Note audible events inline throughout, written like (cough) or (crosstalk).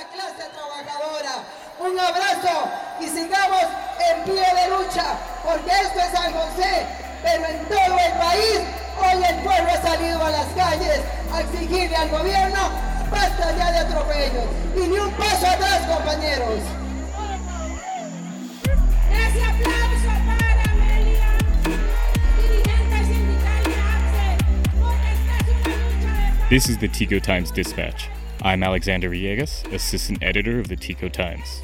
la clase trabajadora. Un abrazo y sigamos en pie de lucha, porque esto es San José, pero en todo el país hoy el pueblo ha salido a las calles a exigirle al gobierno basta ya de atropellos y ni un paso atrás, compañeros. Ese aplauso para Amelia, dirigente sindical de APSE, porque esta es una lucha de paz. This is the Tico Times Dispatch. I'm Alexander Villegas, assistant editor of the Tico Times.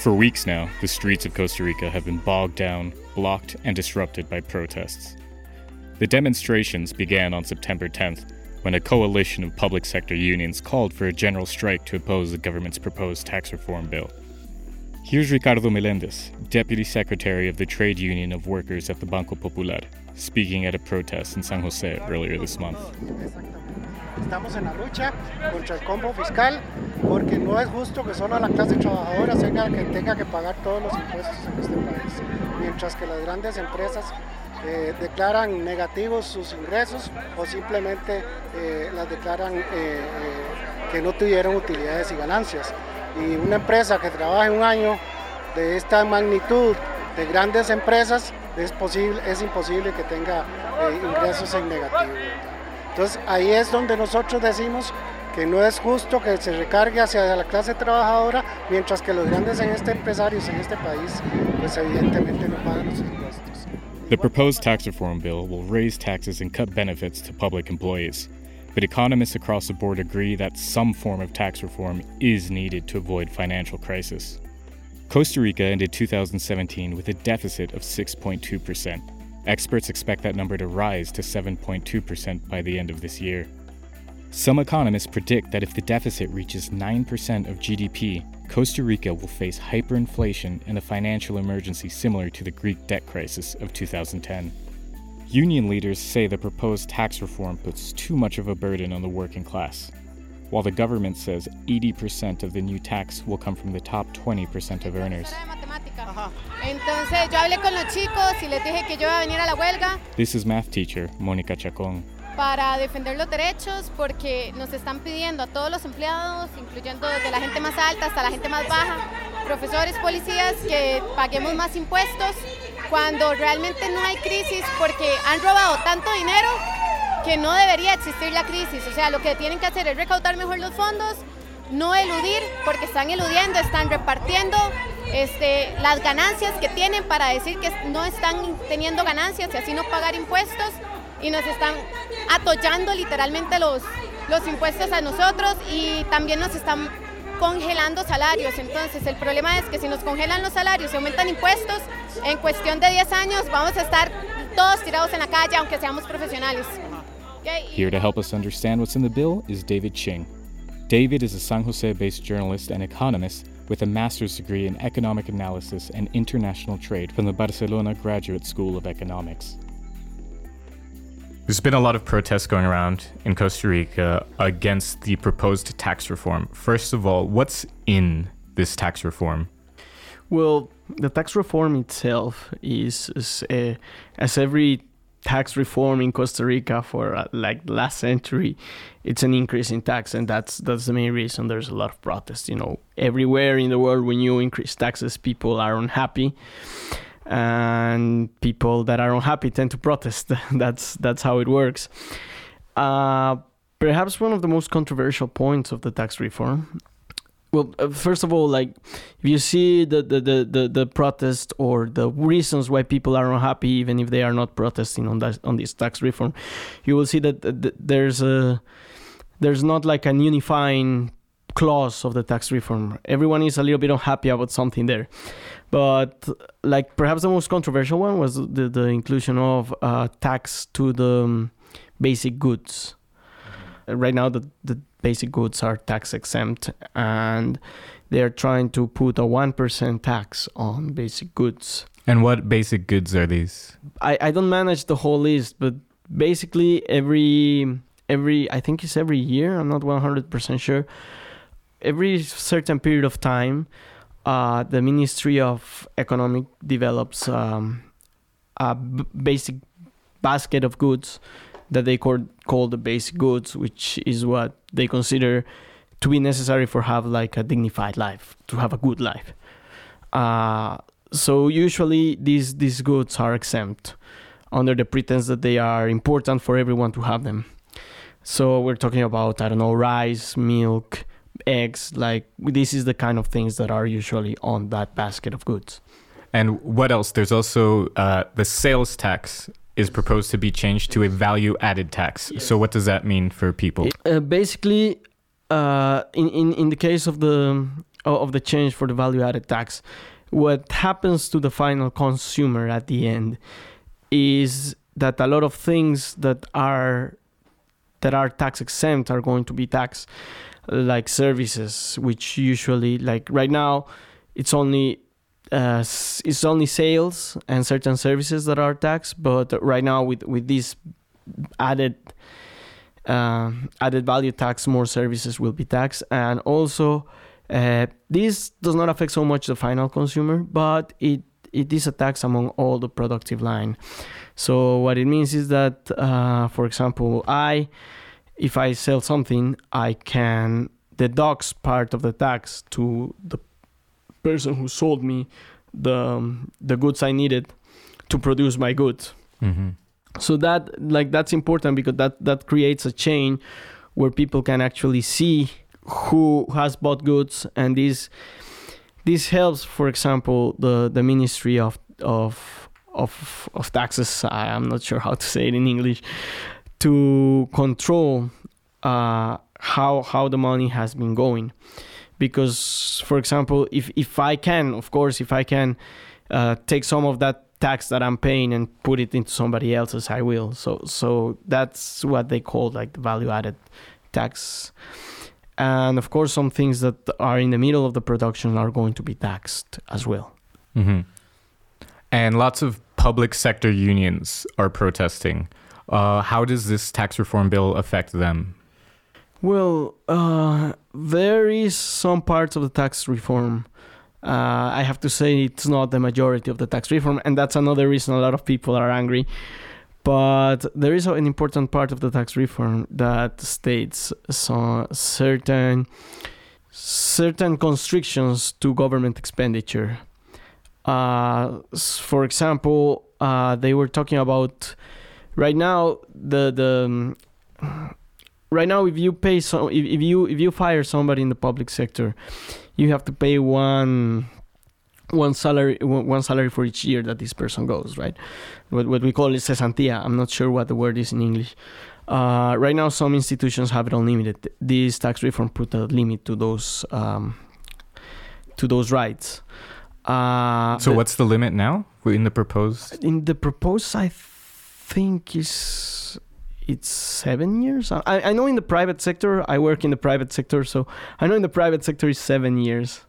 For weeks now, the streets of Costa Rica have been bogged down, blocked, and disrupted by protests. The demonstrations began on September 10th when a coalition of public sector unions called for a general strike to oppose the government's proposed tax reform bill. Here's Ricardo Melendez, Deputy Secretary of the Trade Union of Workers at the Banco Popular, speaking at a protest in San Jose earlier this month. Estamos en la lucha contra el combo fiscal porque no es justo que solo la clase trabajadora tenga que, tenga que pagar todos los impuestos en este país, mientras que las grandes empresas eh, declaran negativos sus ingresos o simplemente eh, las declaran eh, eh, que no tuvieron utilidades y ganancias. Y una empresa que trabaje un año de esta magnitud de grandes empresas es, posible, es imposible que tenga eh, ingresos en negativo. Entonces ahí es donde nosotros decimos que no es justo que se recargue hacia la clase trabajadora, mientras que los grandes en este empresarios en este país, pues evidentemente no pagan los impuestos. The proposed tax reform bill will raise taxes and cut benefits to public employees. But economists across the board agree that some form of tax reform is needed to avoid financial crisis. Costa Rica ended 2017 with a deficit of 6.2%. Experts expect that number to rise to 7.2% by the end of this year. Some economists predict that if the deficit reaches 9% of GDP, Costa Rica will face hyperinflation and a financial emergency similar to the Greek debt crisis of 2010. Union leaders say the proposed tax reform puts too much of a burden on the working class, while the government says 80% of the new tax will come from the top 20% of earners. This is math teacher Monica Chacon. para defender los derechos porque nos están pidiendo a todos los empleados, incluyendo desde la gente más alta hasta la gente más baja, profesores, policías, que paguemos más impuestos cuando realmente no hay crisis porque han robado tanto dinero que no debería existir la crisis. O sea, lo que tienen que hacer es recaudar mejor los fondos, no eludir, porque están eludiendo, están repartiendo este, las ganancias que tienen para decir que no están teniendo ganancias y así no pagar impuestos y nos están atollando literalmente los, los impuestos a nosotros y también nos están congelando salarios. Entonces el problema es que si nos congelan los salarios y aumentan impuestos, en cuestión de 10 años vamos a estar todos tirados en la calle aunque seamos profesionales. Okay, y- Here to help us understand what's in the bill is David Ching. David is a San Jose based journalist and economist with a master's degree in economic analysis and international trade from the Barcelona Graduate School of Economics. There's been a lot of protests going around in Costa Rica against the proposed tax reform. First of all, what's in this tax reform? Well, the tax reform itself is, is uh, as every tax reform in Costa Rica for uh, like last century, it's an increase in tax, and that's that's the main reason. There's a lot of protests. You know, everywhere in the world, when you increase taxes, people are unhappy, and people that are unhappy tend to protest. (laughs) that's that's how it works. Uh, perhaps one of the most controversial points of the tax reform well uh, first of all like if you see the, the, the, the, the protest or the reasons why people are unhappy even if they are not protesting on that on this tax reform you will see that th- th- there's a there's not like an unifying clause of the tax reform. Everyone is a little bit unhappy about something there. But like perhaps the most controversial one was the, the inclusion of uh, tax to the um, basic goods. Right now the, the basic goods are tax exempt and they're trying to put a 1% tax on basic goods And what basic goods are these? I, I don't manage the whole list but basically every every i think it's every year i'm not 100% sure every certain period of time uh, the ministry of economic develops um, a b- basic basket of goods that they call, call the basic goods, which is what they consider to be necessary for have like a dignified life, to have a good life. Uh, so usually these these goods are exempt under the pretense that they are important for everyone to have them. So we're talking about I don't know rice, milk, eggs. Like this is the kind of things that are usually on that basket of goods. And what else? There's also uh, the sales tax is proposed to be changed to a value added tax. So what does that mean for people? Uh, basically, uh, in, in in the case of the of the change for the value added tax, what happens to the final consumer at the end is that a lot of things that are that are tax exempt are going to be taxed like services which usually like right now it's only uh, it's only sales and certain services that are taxed but right now with with this added uh, added value tax more services will be taxed. And also uh, this does not affect so much the final consumer but it it is a tax among all the productive line. So what it means is that uh, for example i if I sell something, I can deduct part of the tax to the person who sold me the um, the goods I needed to produce my goods. Mm-hmm. So that like that's important because that that creates a chain where people can actually see who has bought goods and this this helps for example the the ministry of of of of taxes I, i'm not sure how to say it in english to control uh, how how the money has been going because for example if if i can of course if i can uh, take some of that tax that i'm paying and put it into somebody else's i will so so that's what they call like the value added tax and of course some things that are in the middle of the production are going to be taxed as well Mm-hmm. And lots of public sector unions are protesting. Uh, how does this tax reform bill affect them? Well, uh, there is some parts of the tax reform. Uh, I have to say it's not the majority of the tax reform, and that's another reason a lot of people are angry. But there is an important part of the tax reform that states so certain certain constrictions to government expenditure. Uh, for example, uh, they were talking about right now the the right now if you pay so if, if you if you fire somebody in the public sector you have to pay one one salary one salary for each year that this person goes right? What, what we call is cesantia i'm not sure what the word is in english. Uh, right now some institutions have it unlimited. This tax reform put a limit to those um, to those rights. Uh, So the- what's the limit now? In the proposed? in the proposed i think is it's seven years? I, I know in the private sector i work in the private sector so i know in the private sector is seven years.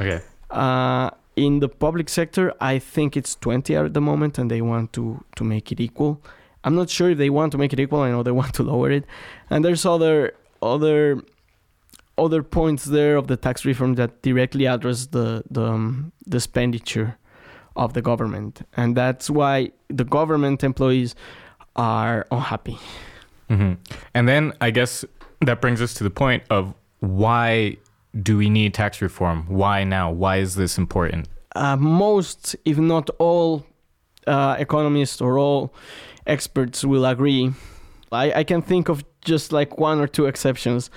Okay. uh, in the public sector i think it's 20 at the moment and they want to to make it equal. I'm not sure if they want to make it equal i know they want to lower it. And there's other other other points there of the tax reform that directly address the the, um, the expenditure of the government. And that's why the government employees are unhappy hmm And then I guess that brings us to the point of why do we need tax reform? Why now? Why is this important? uh, most, if not all, uh, economists or all experts will agree. I, I can think of just like one or two exceptions,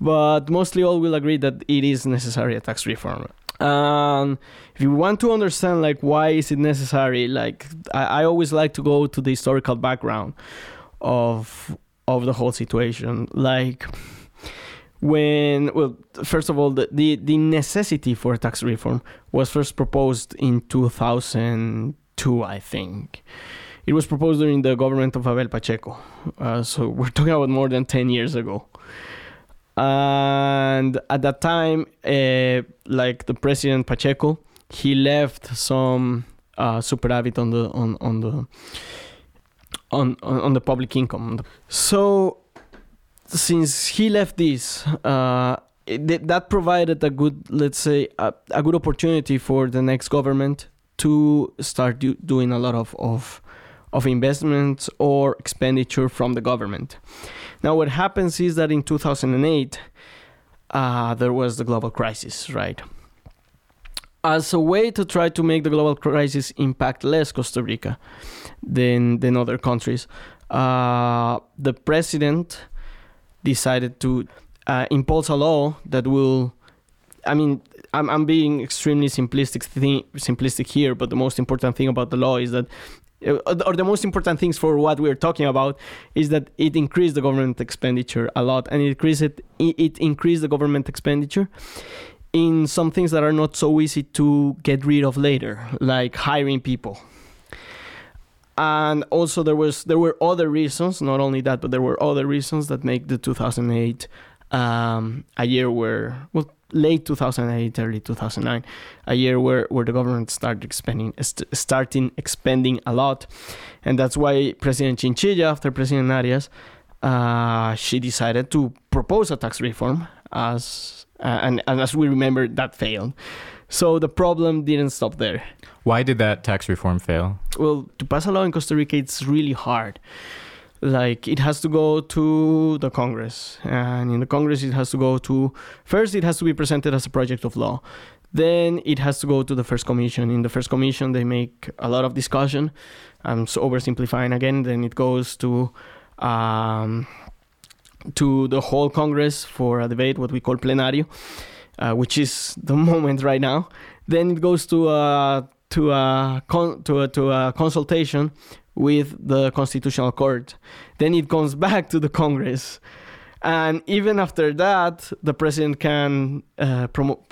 but mostly all will agree that it is necessary a tax reform. Um, if you want to understand like why is it necessary, like I, I always like to go to the historical background of of the whole situation. Like when well first of all the, the, the necessity for tax reform was first proposed in 2002 i think. It was proposed during the government of abel pacheco. Uh, so (laughs) we're talking about more than 10 years ago and at that time uh, like the president pacheco he left some uh, superávit on the on, on the on, on on the public income. So since he left this, uh, it, that provided a good, let's say, a, a good opportunity for the next government to start do, doing a lot of, of of investments or expenditure from the government. Now, what happens is that in 2008, uh, there was the global crisis, right? As a way to try to make the global crisis impact less Costa Rica than, than other countries, uh, the president decided to uh, impose a law that will I mean, I'm, I'm being extremely simplistic thing, simplistic here, but the most important thing about the law is that, or the most important things for what we're talking about is that it increased the government expenditure a lot, and it increased it, it increased the government expenditure in some things that are not so easy to get rid of later, like hiring people. And also there was there were other reasons, not only that, but there were other reasons that make the 2008 um, a year where well late 2008 early 2009 a year where, where the government started expanding st- starting expanding a lot. And that's why president chinchilla after president arias uh, she decided to propose a tax reform as uh, and, and as we remember that failed. So the problem didn't stop there. Why did that tax reform fail? well to pass a law in costa rica it's really hard like it has to go to the congress. And in the congress it has to go to first it has to be presented as a project of law. Then it has to go to the first commission. In the first commission they make a lot of discussion. I'm so oversimplifying again. Then it goes to um, to the whole congress for a debate what we call plenario uh, which is the (laughs) moment right now. Then it goes to a to a con- to a, to a consultation with the constitutional court. Then it comes (laughs) back to the congress. And even after that the president can uh, promote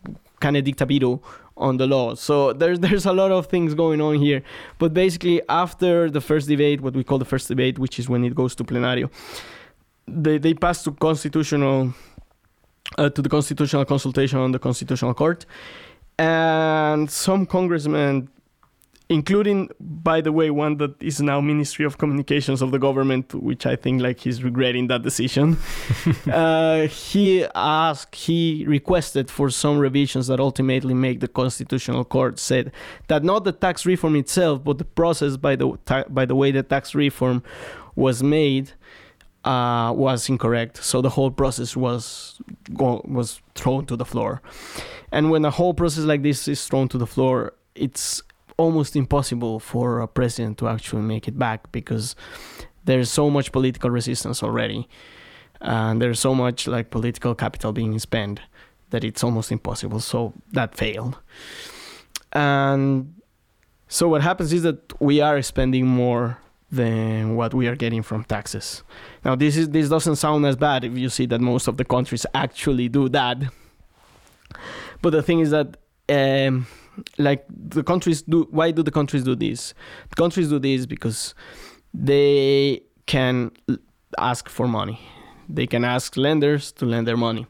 can edict a veto on the law. So there's (laughs) there's a lot of things going on here. But basically after the first debate what we call the first debate which is when it goes to plenario they they pass to constitutional uh, to the constitutional consultation on the constitutional court. And some congressmen including by the way one that is now ministry of communications of the government which i think like he's regretting that decision. (laughs) Uh, he asked he requested for some revisions that ultimately make the constitutional court said that not the tax reform itself but the process by the ta- by the way the tax reform was made uh, was incorrect. So the whole process was go- was thrown to the floor. And when a whole process like this is thrown to the floor it's almost impossible for a president to actually make it back because there's so much political resistance already and there's so much like political capital being spent that it's almost impossible so that failed. And so what happens is that we are spending more than what we are getting from taxes. Now this is this doesn't sound as bad if you see that most of the countries actually do that. But the thing is that um, like the countries do why do the countries do this? The countries do this because they can ask for money. They can ask lenders to lend their money.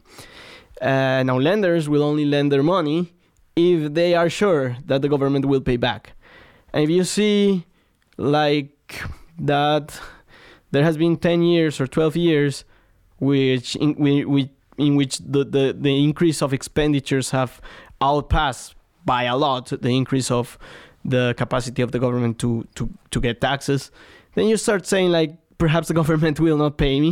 Uh, now lenders will only lend their money if they are sure that the government will pay back. And if you see like that there has been 10 years or 12 years which in, we, we, in which the, the, the increase of expenditures have outpassed by a lot the increase of the capacity of the government to, to, to get taxes, then you start saying like perhaps the (laughs) government will not pay me,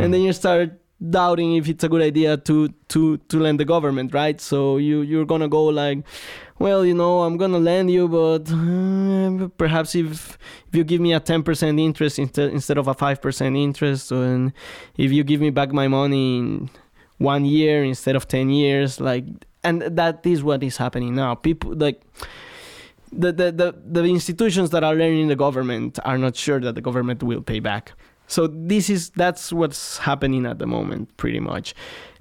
and then you start doubting if it's a good idea to to to lend the government, right? So you you're gonna go like, well, you know, I'm gonna lend you, but uh, perhaps if if you give me a ten percent interest instead instead of a five percent interest, and if you give me back my money in one year instead of ten years, like, and that is what is happening now. People like. The, the, the, the institutions that are lending the government are not sure that the government will pay back. So this is that's what's happening at the moment, pretty much.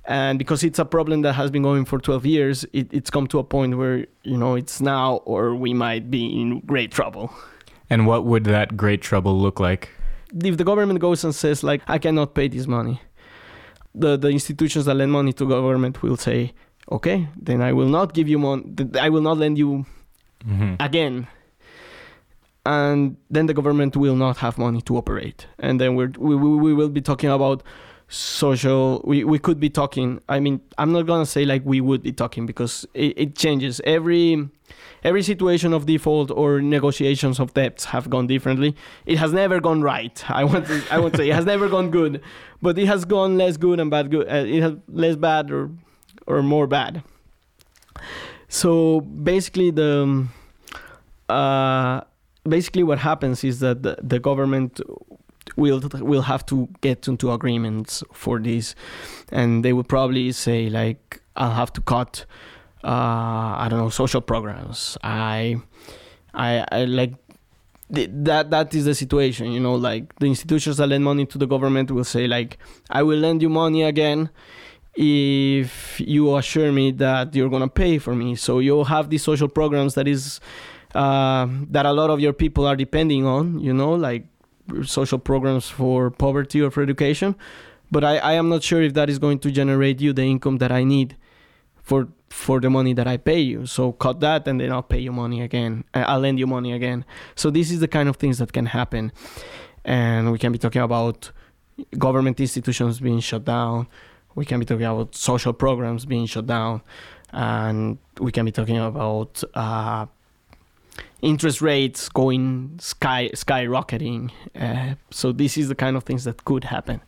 And because it's a problem that has been going for 12 years, it, it's come to a point where you know it's now or we might be in great trouble. And what would that great trouble look like? If the government goes and says like I cannot pay this money, the the institutions that lend money to government will say, okay, then I will not give you money. I will not lend you hmm again. And then the government will not have money to operate. And then we're, we, we we will be talking about social we, we could be talking i mean i'm not gonna say like we would be talking because it, it changes. Every every situation of default or negotiations of debts have gone differently. It has never gone right. I want to i to say it has never gone good. But it has gone less good and bad good uh, it has less bad or or more bad so basically the um, uh, basically what happens is that the, the government will will have to get into agreements for this, and they would probably say like I'll have to cut uh, I don't know social programs. I I, I like th- that that is the situation you know like the institutions that lend money to the government will say like i will lend you money again if you assure me that you're gonna pay for me so you'll have these social programs that is uh, that a lot of your people are depending on you know like social programs for poverty or for education but I, I am not sure if that is going to generate you the income that i need for for the money that I pay you. So cut that, and then I'll pay you money again. I'll lend you money again. So this is the kind of things that can happen, and we can be talking about government institutions being shut down. We can be talking about social programs being shut down, and we can be talking about uh, interest rates going sky skyrocketing. Uh, so this is the kind of things that could happen.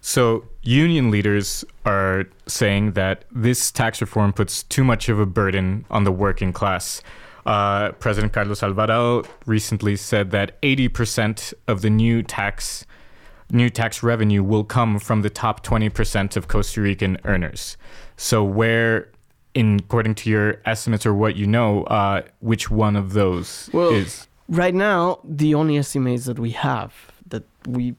So, union leaders are saying that this tax reform puts too much of a burden on the working class. Uh, President Carlos Alvarado recently said that 80% of the new tax new tax revenue will come from the top 20% of Costa Rican earners. So, where, in according to your estimates or what you know, uh, which one of those Well, is? Right now, the only estimates that we have that we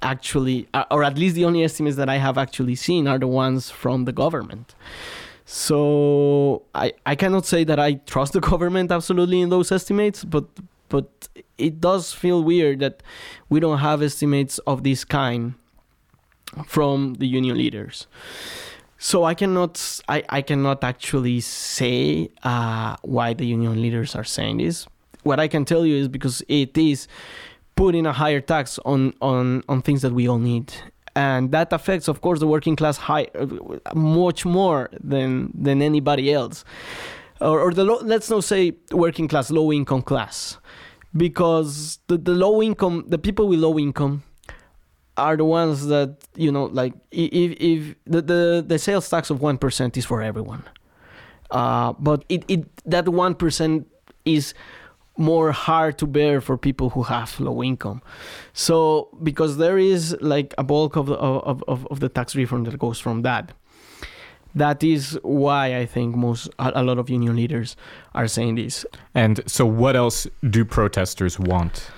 actually, uh, or at least the only estimates that I have actually seen are the ones from the government. So I, I cannot say that I trust the (laughs) government absolutely in those estimates, but but it does feel weird that we don't have estimates of this kind from the union leaders. So I cannot I, I cannot actually say uh, why the union leaders are saying this. What I can tell you is because it is putting a higher tax on on on things that we all need and that affects of course the working class high uh, much more than than anybody else or, or the let's not say working class low income class because the, the low income the people with low income are the ones that you know like if if the the, the sales tax of 1% is for everyone uh, but it, it that 1% is more hard to bear for people who have low income. So because there is like a bulk of the, of, of, of the tax reform that goes from that. That is why I think most a, lot of union leaders are saying this. And so, what else do protesters want?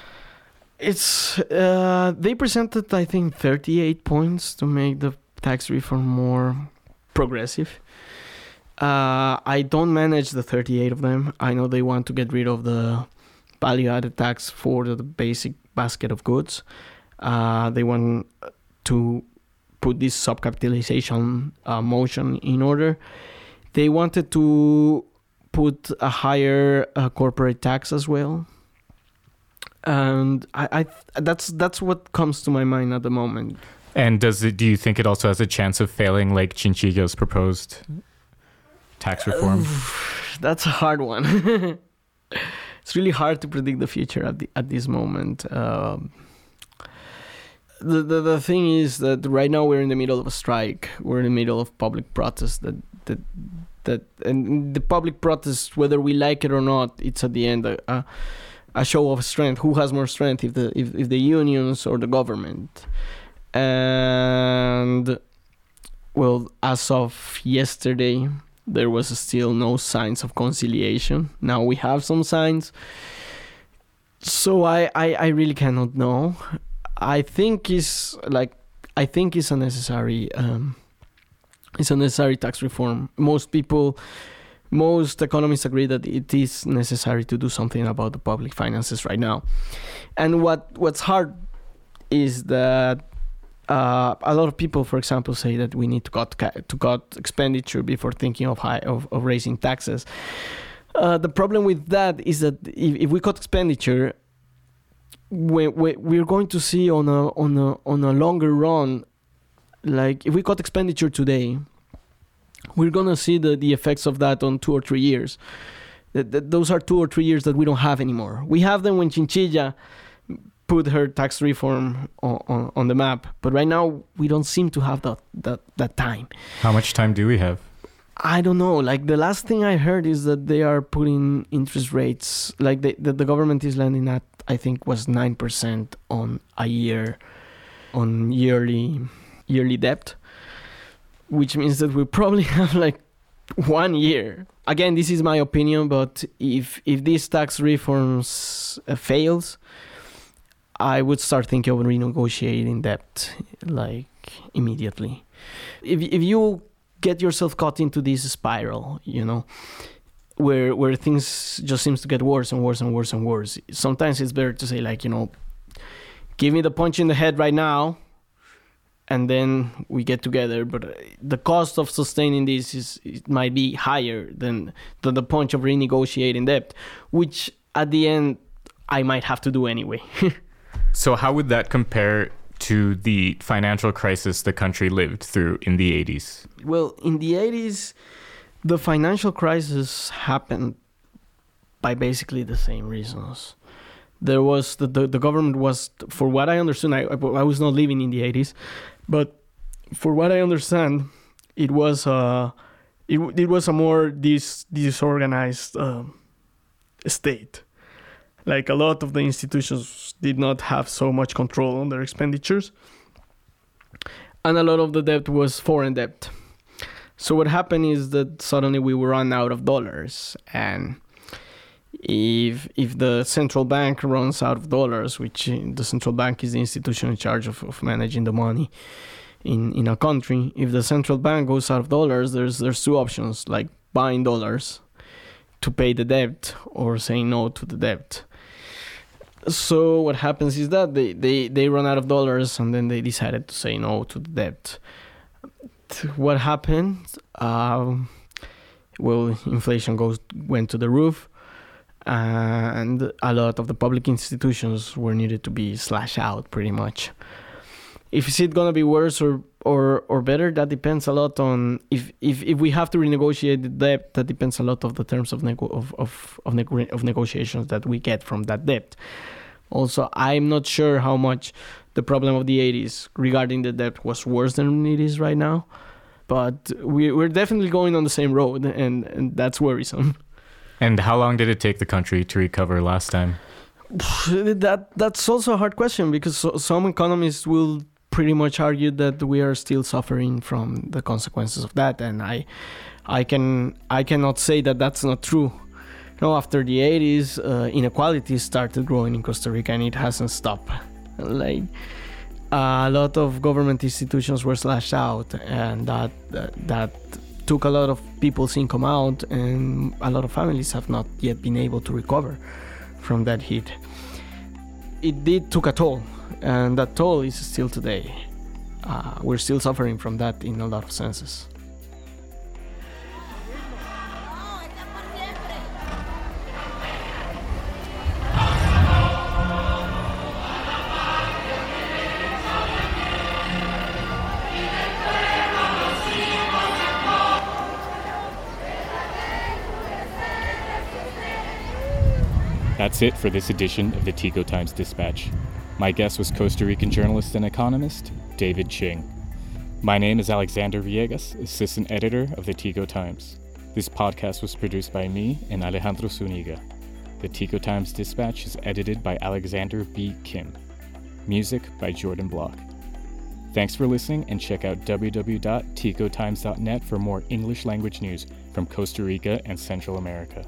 It's uh, they presented I think 38 points to make the tax reform more progressive. Uh, I don't manage the 38 of them. I know they want to get rid of the value added tax for the basic basket of goods. Uh, they want to put this subcapitalization uh, motion in order. They wanted to put a higher uh, corporate tax as well. And I, I that's that's what comes to my mind at the moment. And does it? Do you think it also has a chance of failing, like Chinchilla's proposed tax reform? (sighs) That's a hard one. (laughs) it's really hard to predict the future at the, at this moment. Um, the, the the thing is that right now we're in the middle of a strike. We're in the middle of public protest. That that that and the public protest, whether we like it or not, it's at the end a, a, show of strength. Who has more strength, if the if, if the unions or the government? And well, as of yesterday, there was still no signs of conciliation. Now we have some signs. So I, I, I really cannot know. I think is like I think it's a necessary um, it's a necessary tax reform. Most people most economists agree that it is necessary to do something about the public finances right now. And what what's hard is that uh, a lot of people, for example, say that we need to cut to cut expenditure before thinking of high of, of raising taxes. Uh, the problem with that is that if, if we cut expenditure, we, we, we're going to see on a on a on a longer run like if we cut expenditure today, we're gonna see the, the effects of that on two or three years. Th- th- those are two or three years that we don't have anymore. We have them when Chinchilla put her tax reform on, on, on the map, but right now we don't seem to have that, that, that time. How much time do we have? I don't know. Like the last thing I heard is that they are putting interest rates, like the, the, the government is lending at, I think was 9% on a year, on yearly yearly debt, which means that we probably (laughs) have like one year. Again, this is my opinion, but if if these tax reforms uh, fails, I would start thinking of renegotiating debt like immediately. If if you get yourself caught into this spiral, you know, where where things just seems to get worse and worse and worse and worse. Sometimes it's better to say like, you know, give me the punch in the head right now and then we get together but uh, the cost of sustaining this is it might be higher than, than the punch of renegotiating debt which at the end i might have to do anyway (laughs) So, how would that compare to the financial crisis the country lived through in the 80s? well in the 80s the financial crisis happened by basically the same reasons there was the, the, the government was for what i understood I, I was not living in the 80s but for what i understand it was uh it, it was a more dis, disorganized um state like a lot of the institutions did not have so much control on their expenditures and a lot of the debt was foreign debt so what happened is that suddenly we were run out of dollars and if if the central bank runs out of dollars, which the central bank is the institution in charge of, of managing the money in, in a country, if the central bank goes out of dollars, there's there's two options like buying dollars to pay the debt or saying no to the debt. So what happens is that they, they, they run out of dollars and then they decided to say no to the debt. What happened? Um, well, inflation goes went to the roof and a lot of the public institutions were needed to be slashed out pretty much. If is it gonna be worse or or or better, that depends a lot on if if, if we have to renegotiate the debt. That depends a lot of the terms of nego- of of of, of negotiations that we get from that debt. Also, I'm not sure how much the problem of the 80s regarding the debt was worse than it is right now, but we, we're definitely going on the same road, and, and that's worrisome. And how long did it take the country to recover last time? (sighs) that that's also a hard question because so, some economists will pretty much argued that we are still suffering from the consequences of that and i i can i cannot say that that's not true. No after the 80s uh, inequality started growing in costa rica and it hasn't stopped. Like a lot of government institutions were slashed out and that that, that took a lot of people's income out and a lot of families have not yet been able to recover from that hit. It did took a toll and that toll is still today. Uh, we're still suffering from that in a lot of senses That's it for this edition of the Tico Times Dispatch. My guest was Costa Rican journalist and economist David Ching. My name is Alexander Villegas, assistant editor of the Tico Times. This podcast was produced by me and Alejandro Zuniga. The Tico Times Dispatch is edited by Alexander B. Kim. Music by Jordan Block. Thanks for listening and check out www.ticotimes.net for more English language news from Costa Rica and Central America.